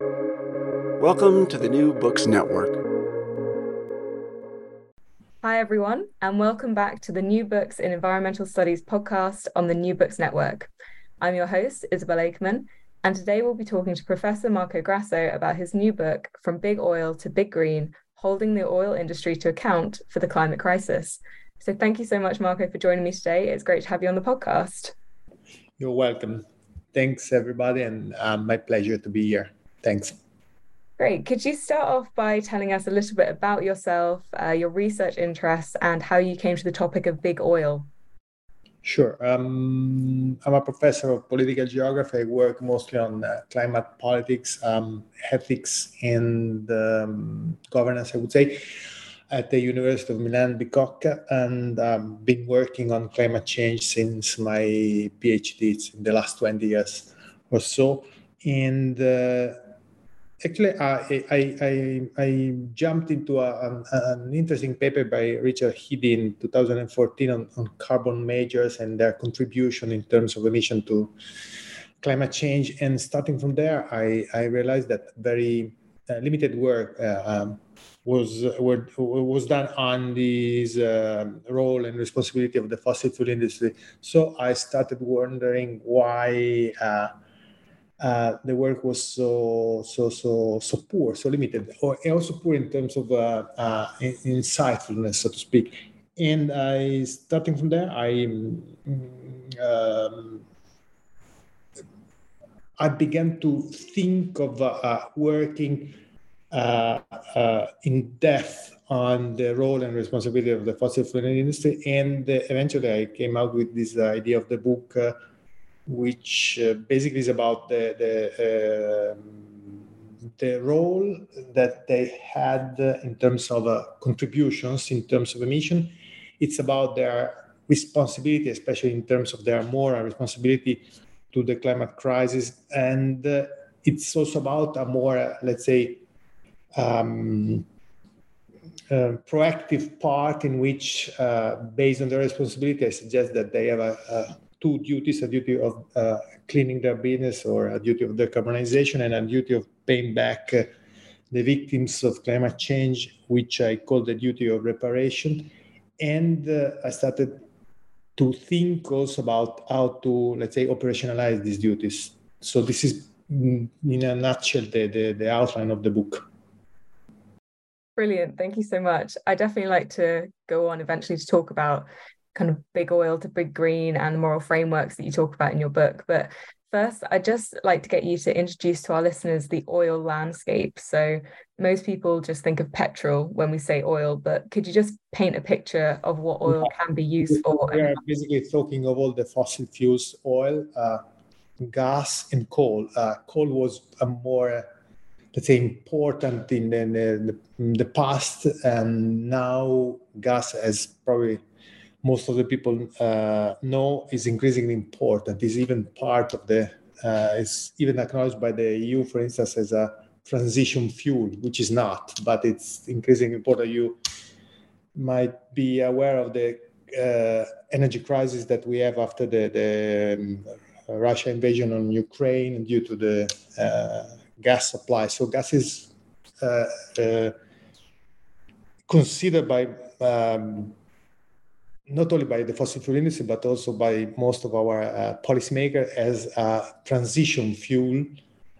Welcome to the New Books Network. Hi, everyone, and welcome back to the New Books in Environmental Studies podcast on the New Books Network. I'm your host, Isobel Akerman, and today we'll be talking to Professor Marco Grasso about his new book, From Big Oil to Big Green Holding the Oil Industry to Account for the Climate Crisis. So, thank you so much, Marco, for joining me today. It's great to have you on the podcast. You're welcome. Thanks, everybody, and uh, my pleasure to be here. Thanks. Great. Could you start off by telling us a little bit about yourself, uh, your research interests, and how you came to the topic of big oil? Sure. Um, I'm a professor of political geography. I work mostly on uh, climate politics, um, ethics, and um, governance, I would say, at the University of Milan Bicocca, and um, been working on climate change since my PhD in the last 20 years or so. And uh, Actually, uh, I, I, I, jumped into a, an, an, interesting paper by Richard Heede in 2014 on, on, carbon majors and their contribution in terms of emission to climate change. And starting from there, I, I realized that very uh, limited work uh, um, was were, was done on this uh, role and responsibility of the fossil fuel industry. So I started wondering why uh, uh, the work was so so so so poor, so limited, or also poor in terms of uh, uh, insightfulness, so to speak. And I, starting from there, I um, I began to think of uh, uh, working in depth on the role and responsibility of the fossil fuel industry, and eventually I came out with this idea of the book which uh, basically is about the the, um, the role that they had in terms of uh, contributions, in terms of emission. It's about their responsibility, especially in terms of their moral responsibility to the climate crisis, and uh, it's also about a more, uh, let's say. Um, uh, proactive part in which, uh, based on their responsibility, I suggest that they have a, a two duties a duty of uh, cleaning their business or a duty of decarbonization and a duty of paying back uh, the victims of climate change, which I call the duty of reparation. And uh, I started to think also about how to, let's say, operationalize these duties. So, this is mm, in a nutshell the, the, the outline of the book. Brilliant. Thank you so much. I definitely like to go on eventually to talk about kind of big oil to big green and the moral frameworks that you talk about in your book. But first, I'd just like to get you to introduce to our listeners the oil landscape. So most people just think of petrol when we say oil, but could you just paint a picture of what oil can be used for? We are basically talking of all the fossil fuels, oil, uh, gas, and coal. Uh, coal was a more let's say important in the, in the, in the past and now gas has probably most of the people uh, know is increasingly important. Is even part of the uh, is even acknowledged by the EU, for instance, as a transition fuel, which is not, but it's increasingly important. You might be aware of the uh, energy crisis that we have after the, the um, Russia invasion on Ukraine due to the uh, gas supply. So gas is uh, uh, considered by um, not only by the fossil fuel industry, but also by most of our uh, policymakers as a transition fuel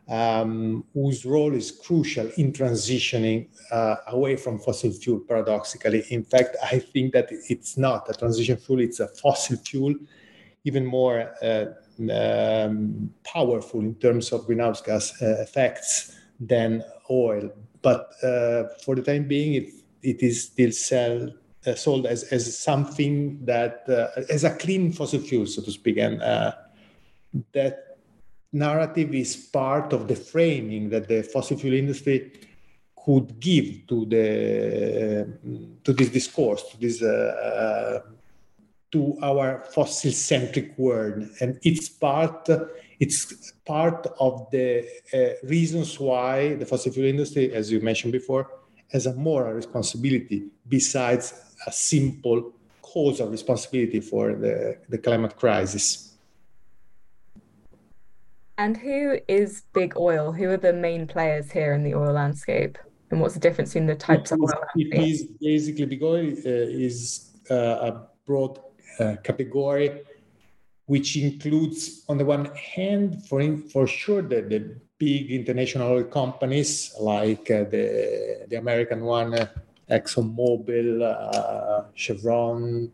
um, whose role is crucial in transitioning uh, away from fossil fuel, paradoxically. In fact, I think that it's not a transition fuel, it's a fossil fuel, even more uh, um, powerful in terms of greenhouse gas uh, effects than oil. But uh, for the time being, it, it is still sell, uh, sold as, as something that uh, as a clean fossil fuel, so to speak, and uh, that narrative is part of the framing that the fossil fuel industry could give to the to this discourse, to this uh, to our fossil centric world, and it's part it's part of the uh, reasons why the fossil fuel industry, as you mentioned before, has a moral responsibility besides a simple causal responsibility for the, the climate crisis. And who is big oil? Who are the main players here in the oil landscape? And what's the difference between the types of oil? It is basically big oil uh, is uh, a broad uh, category, which includes, on the one hand, for in, for sure, the, the big international oil companies like uh, the the American one, uh, ExxonMobil, uh, Chevron,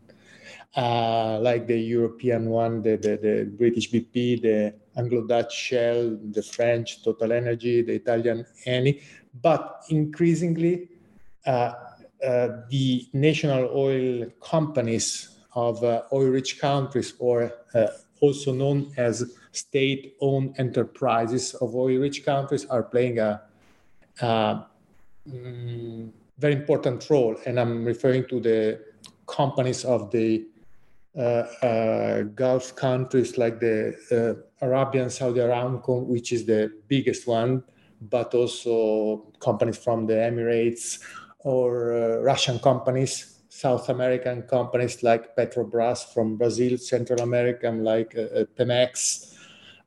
uh, like the European one, the, the, the British BP, the Anglo-Dutch Shell, the French Total Energy, the Italian Eni, but increasingly uh, uh, the national oil companies of uh, oil-rich countries, or uh, also known as state-owned enterprises of oil-rich countries, are playing a, a mm, very important role. And I'm referring to the companies of the uh, uh, Gulf countries like the uh, Arabian Saudi Aramco, which is the biggest one, but also companies from the Emirates or Russian companies South American companies like Petrobras from Brazil, Central American like uh, Pemex,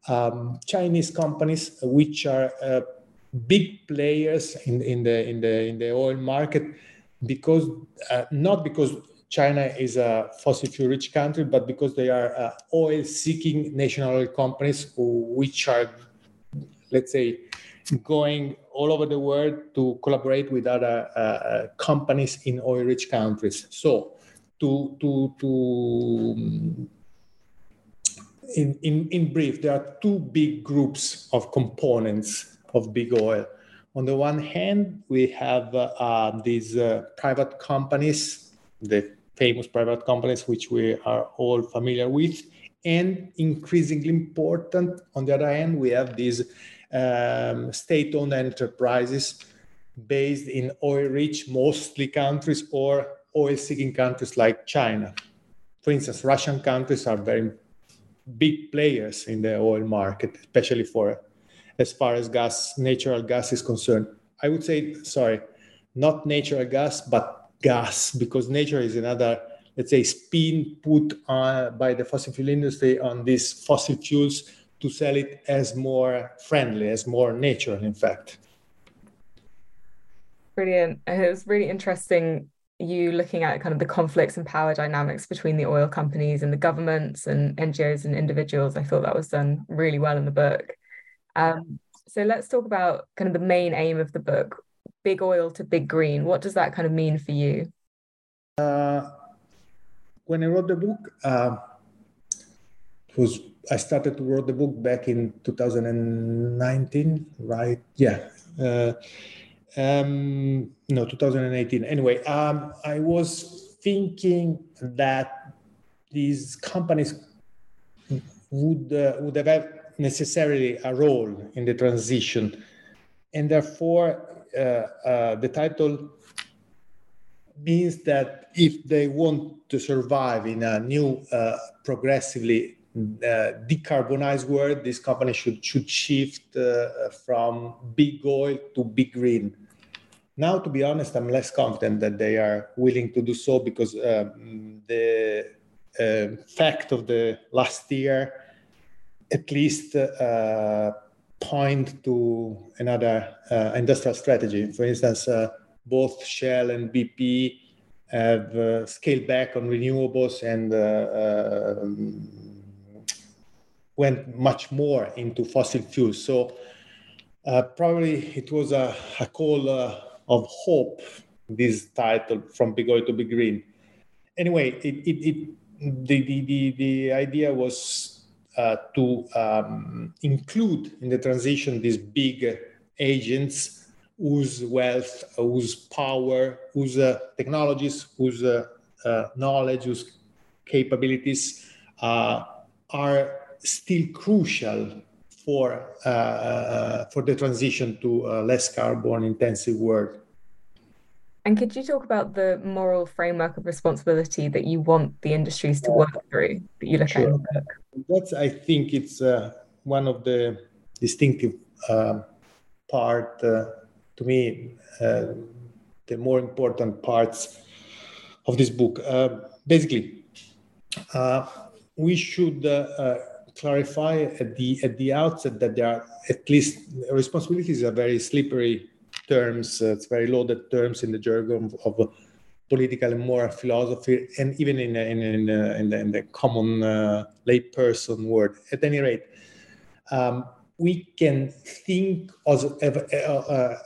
um, Chinese companies which are uh, big players in, in the in the in the oil market because uh, not because China is a fossil fuel rich country, but because they are uh, oil seeking national oil companies which are, let's say, going all over the world to collaborate with other uh, uh companies in oil rich countries. So, to, to, to in, in, in brief, there are two big groups of components of big oil. On the one hand, we have uh, these uh, private companies, the famous private companies which we are all familiar with, and increasingly important, on the other hand, we have these um, state-owned enterprises based in oil-rich, mostly countries or oil-seeking countries like China. For instance, Russian countries are very big players in the oil market, especially for as far as gas, natural gas is concerned. I would say, sorry, not natural gas, but gas, because nature is another, let's say, spin put by the fossil fuel industry on these fossil fuels to sell it as more friendly, as more natural, in fact. Brilliant. It was really interesting you looking at kind of the conflicts and power dynamics between the oil companies and the governments and NGOs and individuals. I thought that was done really well in the book. Um, so let's talk about kind of the main aim of the book big oil to big green. What does that kind of mean for you? Uh, when I wrote the book, uh, was I started to write the book back in 2019, right? Yeah. Uh, um, no, 2018. Anyway, um, I was thinking that these companies would uh, would have necessarily a role in the transition. And therefore, uh, uh, the title means that if they want to survive in a new, uh, progressively uh, decarbonized world, this company should, should shift uh, from big oil to big green. Now, to be honest, I'm less confident that they are willing to do so because um, the uh, fact of the last year at least uh, point to another uh, industrial strategy. For instance, uh, both Shell and BP have scaled back on renewables and um, went much more into fossil fuels. So probably it was a, a call of hope, this title, From Big Oil to Big Green. Anyway, it, it, it the, the, the, the idea was to um, include in the transition these big agents whose wealth, whose power, whose uh, technologies, whose uh, uh knowledge, whose capabilities uh, are still crucial for uh, for the transition to a less carbon intensive world. And could you talk about the moral framework of responsibility that you want the industries to work through that you look sure. at in the book? That's I think it's uh, one of the distinctive uh, part uh, to me uh, the more important parts of this book. Uh, basically, uh, we should clarify at the at the outset that there are at least responsibilities are very slippery terms. Uh, it's very loaded terms in the jargon of, of political and moral philosophy, and even in in in, uh, in, the, in the, common uh, layperson word. At any rate, um, we can think of, uh, uh,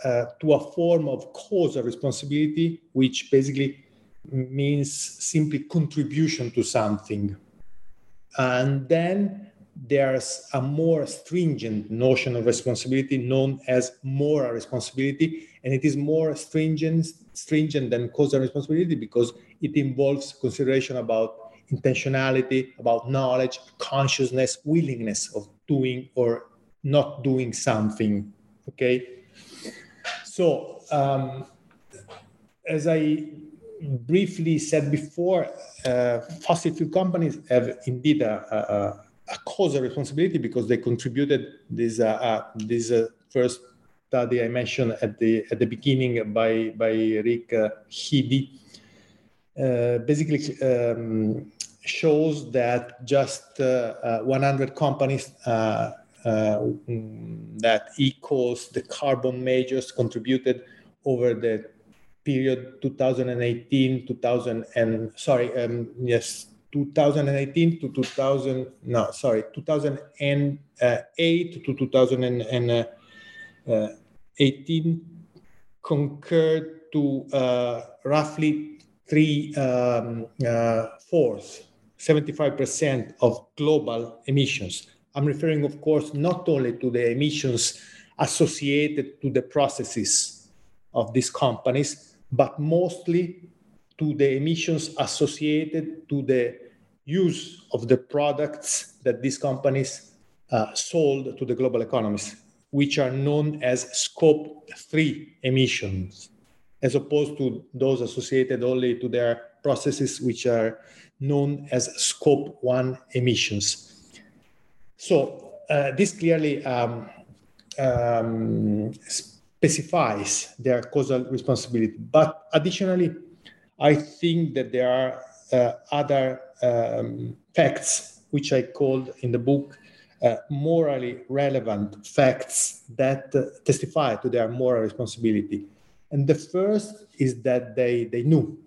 uh, to a form of causal responsibility, which basically means simply contribution to something, and then there's a more stringent notion of responsibility known as moral responsibility. And it is more stringent stringent than causal responsibility because it involves consideration about intentionality about knowledge consciousness willingness of doing or not doing something okay? So um, as i briefly said before uh, fossil fuel companies have indeed a, a a causal responsibility because they contributed this uh, uh, this uh, first study I mentioned at the at the beginning by by Rick uh, Heede. Uh, basically um, shows that just uh, 100 companies that equals the carbon majors contributed over the period 2018 2000 and sorry um, yes 2018 to 2000 no sorry 2008 to 2018 concurred to uh, roughly three um, uh, fourths 75% of global emissions. I'm referring of course not only to the emissions associated to the processes of these companies but mostly to the emissions associated to the use of the products that these companies uh, sold to the global economies, which are known as scope 3 emissions, as opposed to those associated only to their processes, which are known as scope 1 emissions. So uh, this clearly um, um, specifies their causal responsibility. But additionally, I think that there are uh, other um, facts, which I called in the book uh, morally relevant facts that uh, testify to their moral responsibility. And the first is that they, they knew.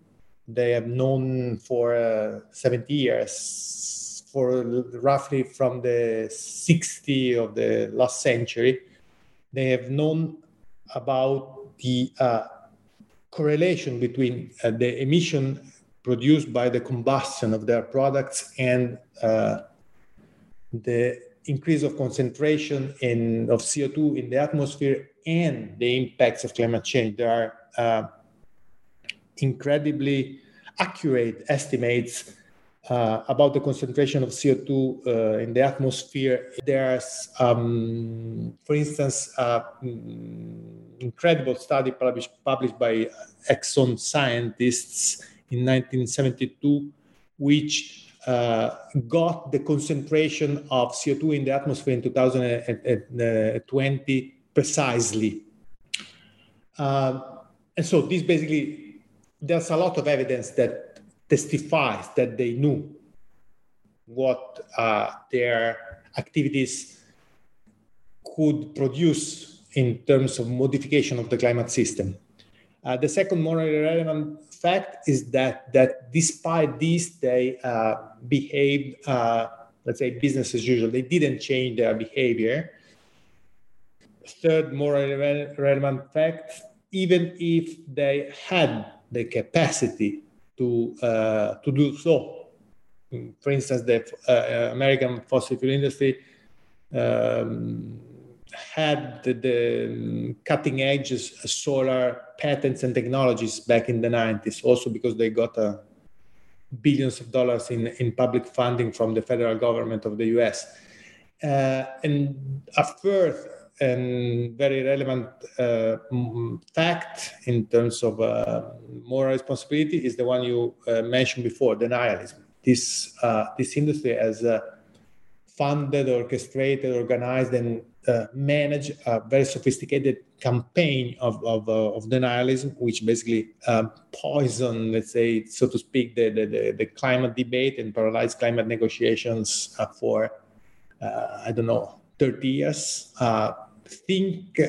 They have known for uh, 70 years, for roughly from the 60 of the last century, they have known about the uh, correlation between uh, the emission produced by the combustion of their products and uh, the increase of concentration in, of CO2 in the atmosphere and the impacts of climate change. There are uh, incredibly accurate estimates uh, about the concentration of CO2 uh, in the atmosphere. There's, um, for instance, uh, incredible study published, published by Exxon scientists in 1972, which uh, got the concentration of CO2 in the atmosphere in 2020 precisely. Uh, and so this basically, there's a lot of evidence that testifies that they knew what uh, their activities could produce in terms of modification of the climate system. Uh, the second morally relevant fact is that that despite this, they uh, behaved, uh, let's say, business as usual. They didn't change their behavior. Third more re- relevant fact: even if they had the capacity to uh, to do so, for instance, the uh, American fossil fuel industry. Um, had the, the cutting edge solar patents and technologies back in the 90s, also because they got uh, billions of dollars in, in public funding from the federal government of the US. and a third and very relevant uh, fact in terms of uh, moral responsibility is the one you uh, mentioned before, denialism. This uh, this industry has uh, funded, orchestrated, organized, and uh, managed a very sophisticated campaign of of, of denialism, which basically um, poison, let's say, so to speak, the, the, the, climate debate and paralyze climate negotiations for I don't know 30 years. Think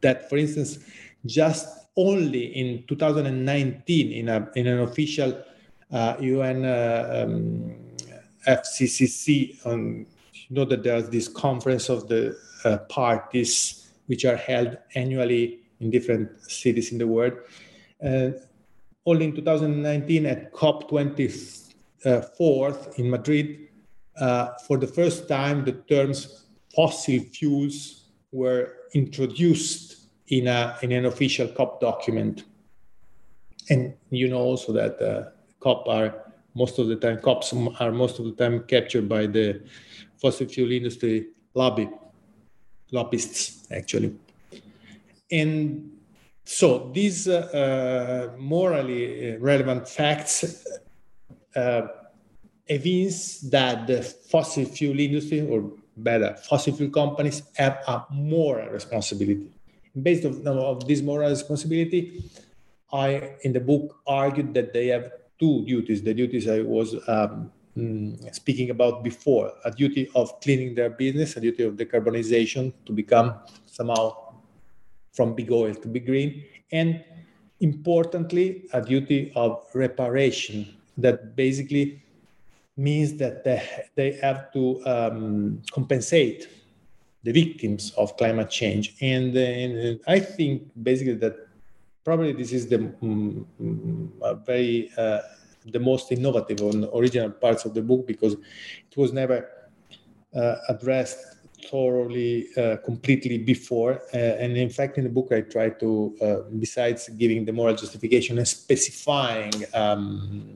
that, for instance, just only in 2019, in, a, in an official uh, UN uh, um, FCCC, um, you know that there's this conference of the uh, parties which are held annually in different cities in the world. only in 2019 at COP24 in Madrid, uh, for the first time, the terms fossil fuels were introduced in, a, in an official COP document. And you know also that uh, COP are most of the time, COPs are most of the time captured by the fossil fuel industry lobby, lobbyists actually. And so these uh, uh, morally relevant facts uh, evince that the fossil fuel industry or better. Fossil fuel companies have a moral responsibility. Based on of this moral responsibility, I, in the book, argued that they have two duties. The duties I was um, mm, speaking about before, a duty of cleaning their business, a duty of decarbonization to become somehow from big oil to big green, and importantly, a duty of reparation that basically means that they, they have to um, compensate the victims of climate change. And, and, I think basically that probably this is the um, very uh, the most innovative and original parts of the book because it was never uh, addressed thoroughly, uh, completely before. Uh, and in fact, in the book, I try to, uh, besides giving the moral justification and specifying um,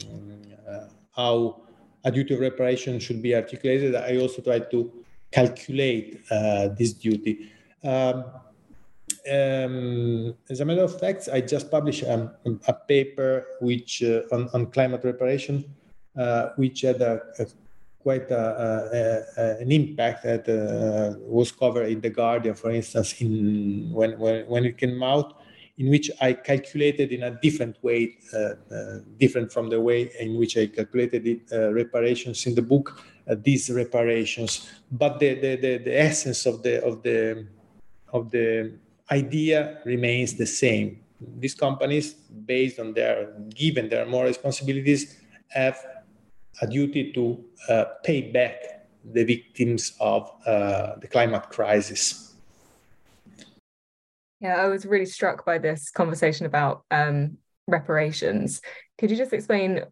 how a duty of reparation should be articulated, I also try to calculate uh, this duty. Um, um, as a matter of fact, I just published um, a paper which uh, on, on, climate reparation, uh, which had a, a quite a, an impact that uh, was covered in the Guardian, for instance, in when when, when it came out in which I calculated in a different way, uh, uh, different from the way in which I calculated it, reparations in the book, these reparations. But the, the, the, the, essence of the, of, the, of the idea remains the same. These companies, based on their, given their moral responsibilities, have a duty to uh, pay back the victims of uh, the climate crisis. Yeah, I was really struck by this conversation about um, reparations. Could you just explain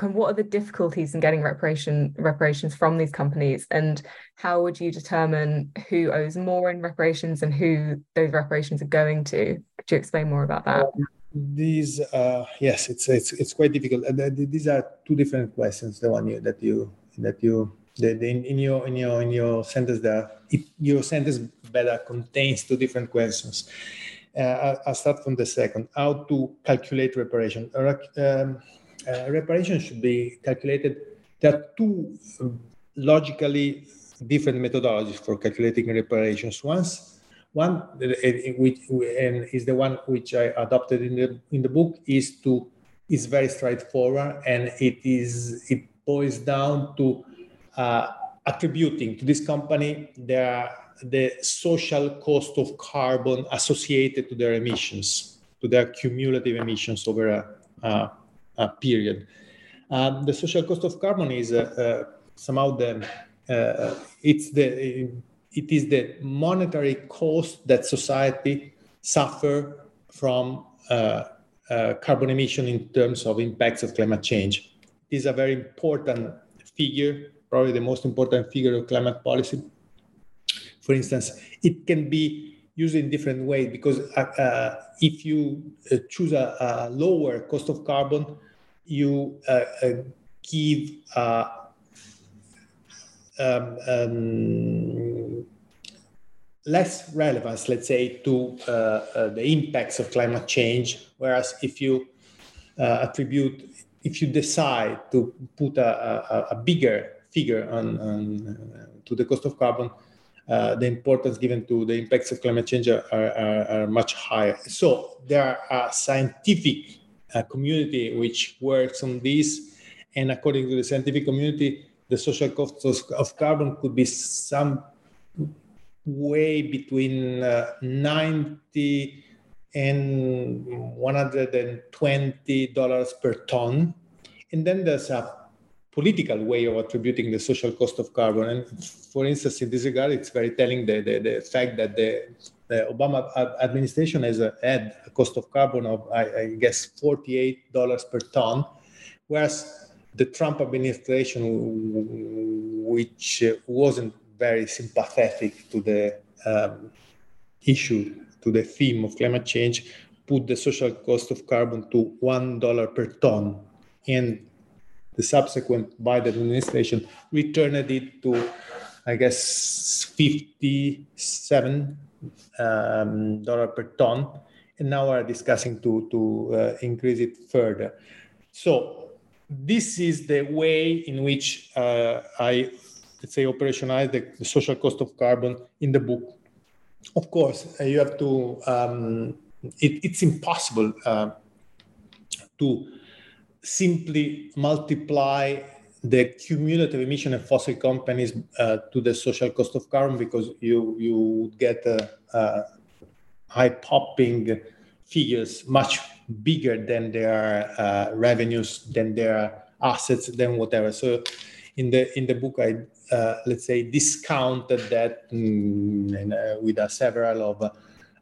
what are the difficulties in getting reparation reparations from these companies, and how would you determine who owes more in reparations and who those reparations are going to? Could you explain more about that? Um, these, uh, yes, it's it's it's quite difficult. These are two different questions. The one you, that you that you the, the, in, in, your in your in your sentence there your sentence better contains two different questions uh, I'll start from the second how to calculate reparation um, uh, reparation should be calculated. There are two um, logically different methodologies for calculating reparations. Once one which and is the one which i adopted in the in the book is to is very straightforward and it is it boils down to uh, attributing to this company the, the social cost of carbon associated to their emissions, to their cumulative emissions over a, a period. Um, the social cost of carbon is uh, uh, somehow the uh, it's the it is the monetary cost that society suffer from uh, uh, carbon emission in terms of impacts of climate change. It is a very important figure probably the most important figure of climate policy. For instance, it can be used in different ways because uh, uh, if you uh, choose a, a, lower cost of carbon, you uh, give um, um, less relevance, let's say, to the impacts of climate change. Whereas if you attribute, if you decide to put a, a, a bigger figure on, on to the cost of carbon, uh, the importance given to the impacts of climate change are, are, are much higher. So there are a scientific uh, community which works on this, and according to the scientific community, the social cost of, of carbon could be some way between uh, 90 and 120 dollars per ton, and then there's a political way of attributing the social cost of carbon. And for instance, in this regard, it's very telling the, the, the fact that the, the Obama administration has had a cost of carbon of, I, I guess, $48 per ton, whereas the Trump administration, which wasn't very sympathetic to the um, issue, to the theme of climate change, put the social cost of carbon to $1 per ton. And the subsequent Biden administration returned it to, I guess, 57 um, dollar per ton, and now we're discussing to to uh, increase it further. So this is the way in which uh, I let's say operationalize the, the, social cost of carbon in the book. Of course, uh, you have to. Um, it, it's impossible uh, to simply multiply the cumulative emission of fossil companies uh, to the social cost of carbon because you you get high popping figures much bigger than their uh, revenues than their assets than whatever. So in the in the book i uh, let's say discounted that mm, and, uh, with a several of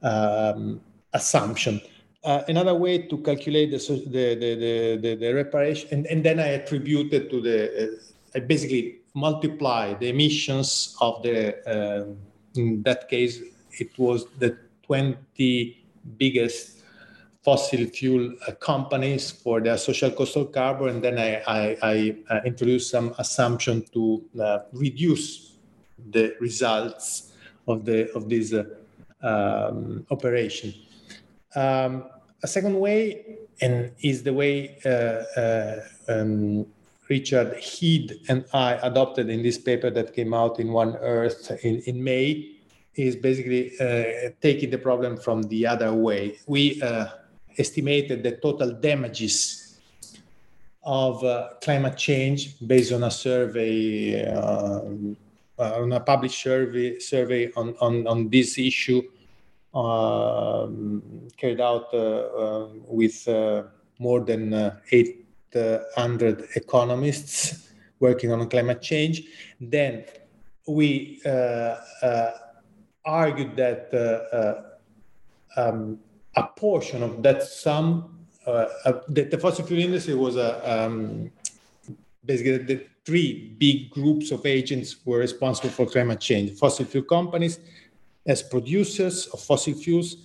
um, assumption uh, another way to calculate the, the, the, the, the reparation, and, and then I attribute it to the, uh, I basically multiply the emissions of the, uh, in that case, it was the 20 biggest fossil fuel uh, companies for their social cost of carbon, and then I, I, I uh, introduce some assumption to uh, reduce the results of the of this um, operation. Um, a second way, and is the way uh, uh, um, Richard Heede and I adopted in this paper that came out in One Earth in, in May, is basically uh, taking the problem from the other way. We uh, estimated the total damages of climate change based on a survey, uh, on a published survey, survey on, on, on this issue carried out uh, uh, with uh, more than 800 economists working on climate change. Then we argued that um, a portion of that sum, uh, uh, the, the, fossil fuel industry was a um, basically the three big groups of agents were responsible for climate change: fossil fuel companies, as producers of fossil fuels,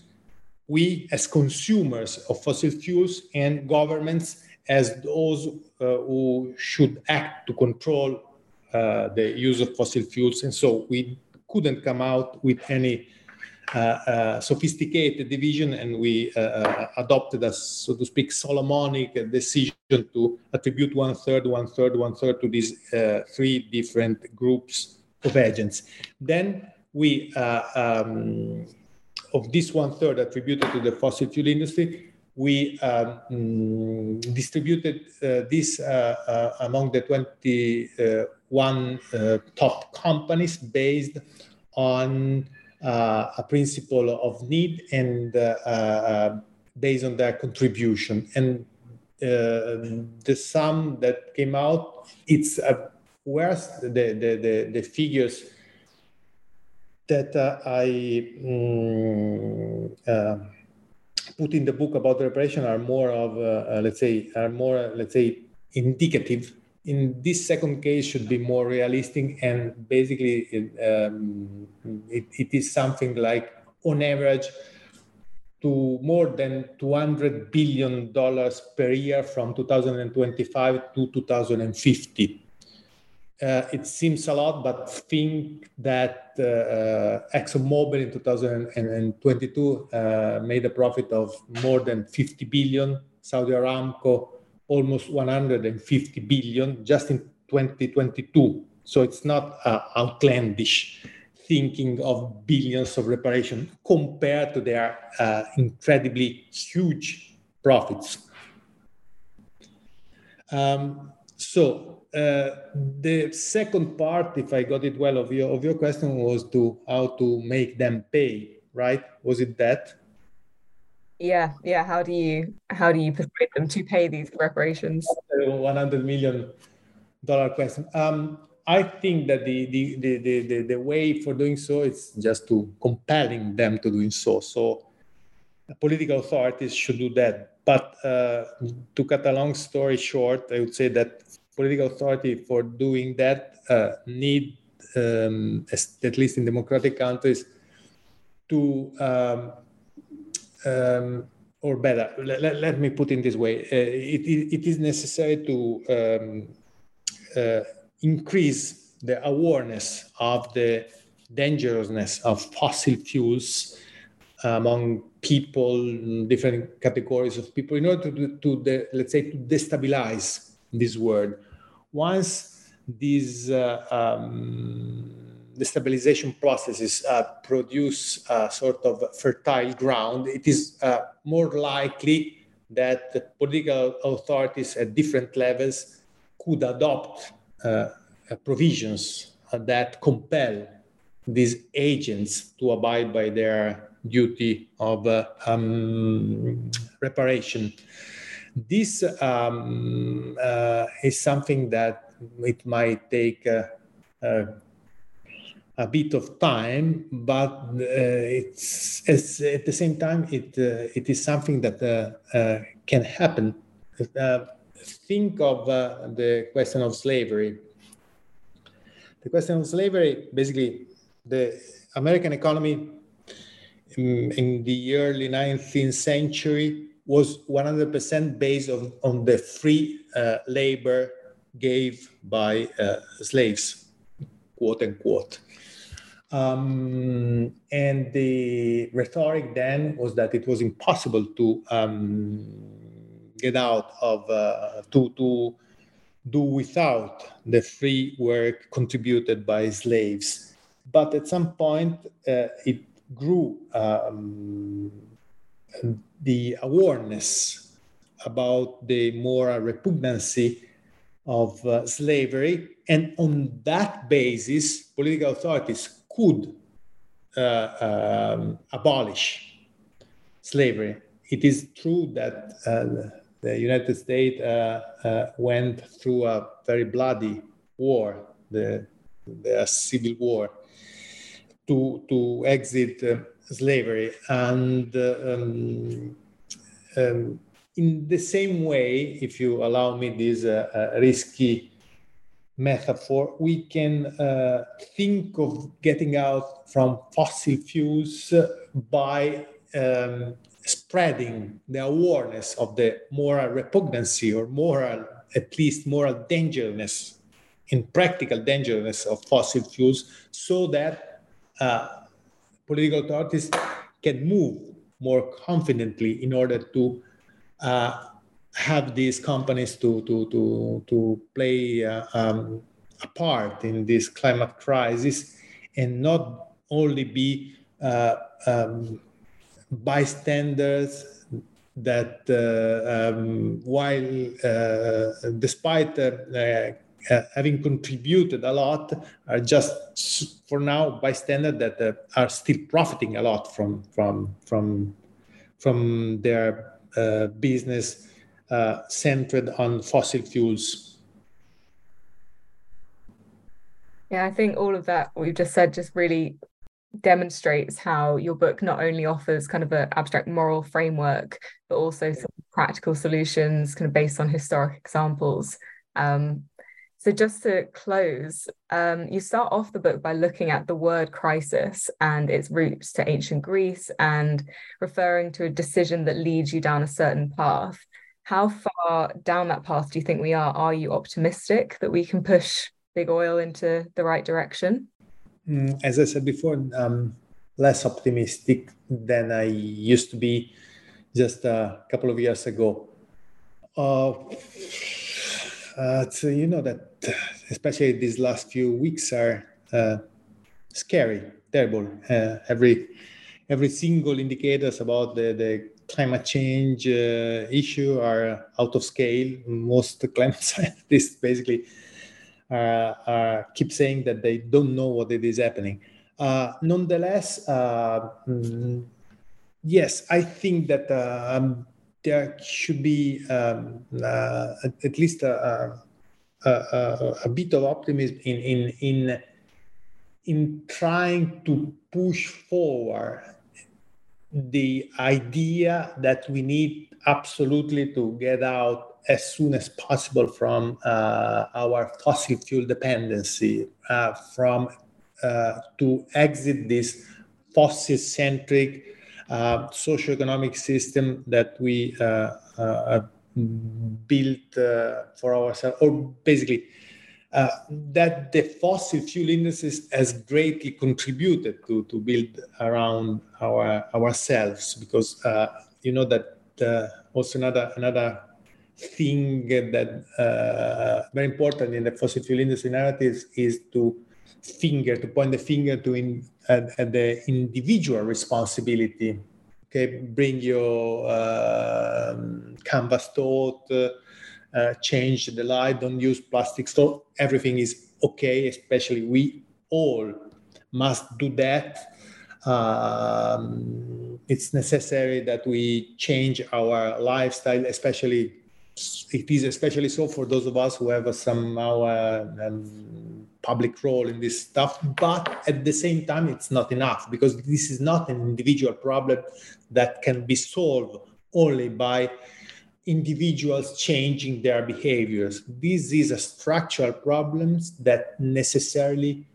we as consumers of fossil fuels, and governments as those uh, who should act to control uh, the use of fossil fuels. And so we couldn't come out with any uh, uh sophisticated division, and we uh, uh, adopted a, so to speak, Solomonic decision to attribute one third, one third, one third to these three different groups of agents. Then we uh, um, of this one third attributed to the fossil fuel industry, we um, mm, distributed uh, this uh, uh among the 21 uh, top companies based on uh, a principle of need and based on their contribution. And the sum that came out, it's whereas the, the, the, the figures that uh, I uh, put in the book about the reparation are more of, uh, uh let's say, are more, let's say, indicative. In this second case, should be more realistic, and basically, it, um, it, it is something like, on average, to more than 200 billion dollars per year from 2025 to 2050 uh, it seems a lot, but think that uh, uh ExxonMobil in 2022 uh, made a profit of more than 50 billion, Saudi Aramco almost 150 billion just in 2022. So it's not uh, outlandish thinking of billions of reparation compared to their uh, incredibly huge profits. Um, so the second part, if I got it well, of your of your question was to how to make them pay, right? Was it that? Yeah, yeah. How do you how do you persuade them to pay these reparations? One hundred million dollar question. Um, I think that the, the, the, the, the, way for doing so is just to compelling them to doing so. So political authorities should do that. But uh, to cut a long story short, I would say that political authority for doing that uh, need, um, at least in democratic countries, to um, um, or better, let, let, me put it in this way: uh, it, it is necessary to um, uh, increase the awareness of the dangerousness of fossil fuels among people, different categories of people, in order to, to the, let's say, to destabilize this world. Once these uh, um, destabilization processes uh, produce a sort of fertile ground, it is uh, more likely that political authorities at different levels could adopt uh, provisions that compel these agents to abide by their duty of uh, um, reparation. This um, uh, is something that it might take uh, uh, a bit of time, but uh, it's, it's, at the same time it it is something that can happen think of uh, the question of slavery. The question of slavery, basically, the American economy in, in the early 19th century was 100% based on, on the free uh, labor gave by uh, slaves, quote unquote. Um, and the rhetoric then was that it was impossible to um, get out of uh, to to do without the free work contributed by slaves. But at some point, uh, it grew um, the awareness about the moral repugnancy of uh, slavery, and on that basis, political authorities could uh, um, abolish slavery. It is true that uh, the United States uh, uh, went through a very bloody war, the, the civil war, to, to exit uh, slavery. And um, um, in the same way, if you allow me this risky metaphor, we can uh, think of getting out from fossil fuels by um, spreading the awareness of the moral repugnancy or moral, at least moral dangerousness, in practical dangerousness of fossil fuels, so that uh, political authorities can move more confidently in order to uh, have these companies to to to to play uh, um, a part in this climate crisis and not only be uh, um, bystanders that uh, um, while uh, despite uh, having contributed a lot are just for now bystanders that uh, are still profiting a lot from from from from their uh, business uh, centered on fossil fuels yeah i think all of that we've just said just really demonstrates how your book not only offers kind of an abstract moral framework, but also some practical solutions kind of based on historic examples. Um, so, just to close, um, you start off the book by looking at the word crisis and its roots to ancient Greece and referring to a decision that leads you down a certain path. How far down that path do you think we are? Are you optimistic that we can push big oil into the right direction? Mm, as I said before, less optimistic than I used to be just a couple of years ago. Uh, uh, so you know that especially these last few weeks are uh, scary, terrible. Uh, every every single indicators about the, the climate change uh, issue are out of scale. Most climate scientists basically keep saying that they don't know what it is happening. Uh, nonetheless, uh, mm, yes, I think that um, there should be um, uh, at least a, a, a, a, bit of optimism in in in in trying to push forward the idea that we need absolutely to get out as soon as possible from uh, our fossil fuel dependency, uh, from uh, to exit this fossil centric uh, socioeconomic system that we uh, uh, built for ourselves, or basically uh, that the fossil fuel industries has greatly contributed to, to build around our ourselves because uh, you know that uh, also another another thing that uh, very important in the fossil fuel industry narratives is to finger to point the finger to in, at, at the individual responsibility okay bring your um, canvas thought uh, change the light, don't use plastic. So everything is okay, especially we all must do that. Um, it's necessary that we change our lifestyle, especially it is especially so for those of us who have some our um, public role in this stuff. But at the same time, it's not enough because this is not an individual problem that can be solved only by individuals changing their behaviors. This is a structural problem that necessarily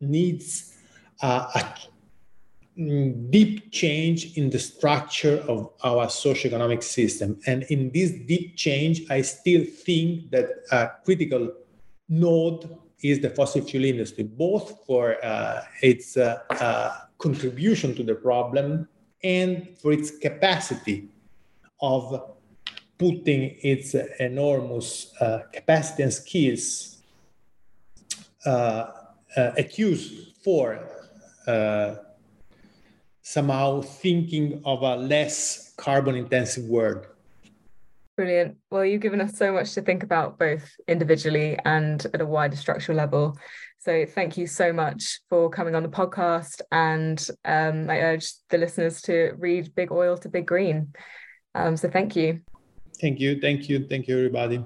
needs uh, a deep change in the structure of our socioeconomic system. And in this deep change, I still think that a critical node is the fossil fuel industry, both for uh, its uh, uh contribution to the problem and for its capacity of putting its enormous uh, capacity and skills uh, uh, at use for somehow thinking of a less carbon intensive world. Brilliant. Well, you've given us so much to think about, both individually and at a wider structural level. So, thank you so much for coming on the podcast. And um, I urge the listeners to read Big Oil to Big Green. Um, so, thank you. Thank you. Thank you. Thank you, everybody.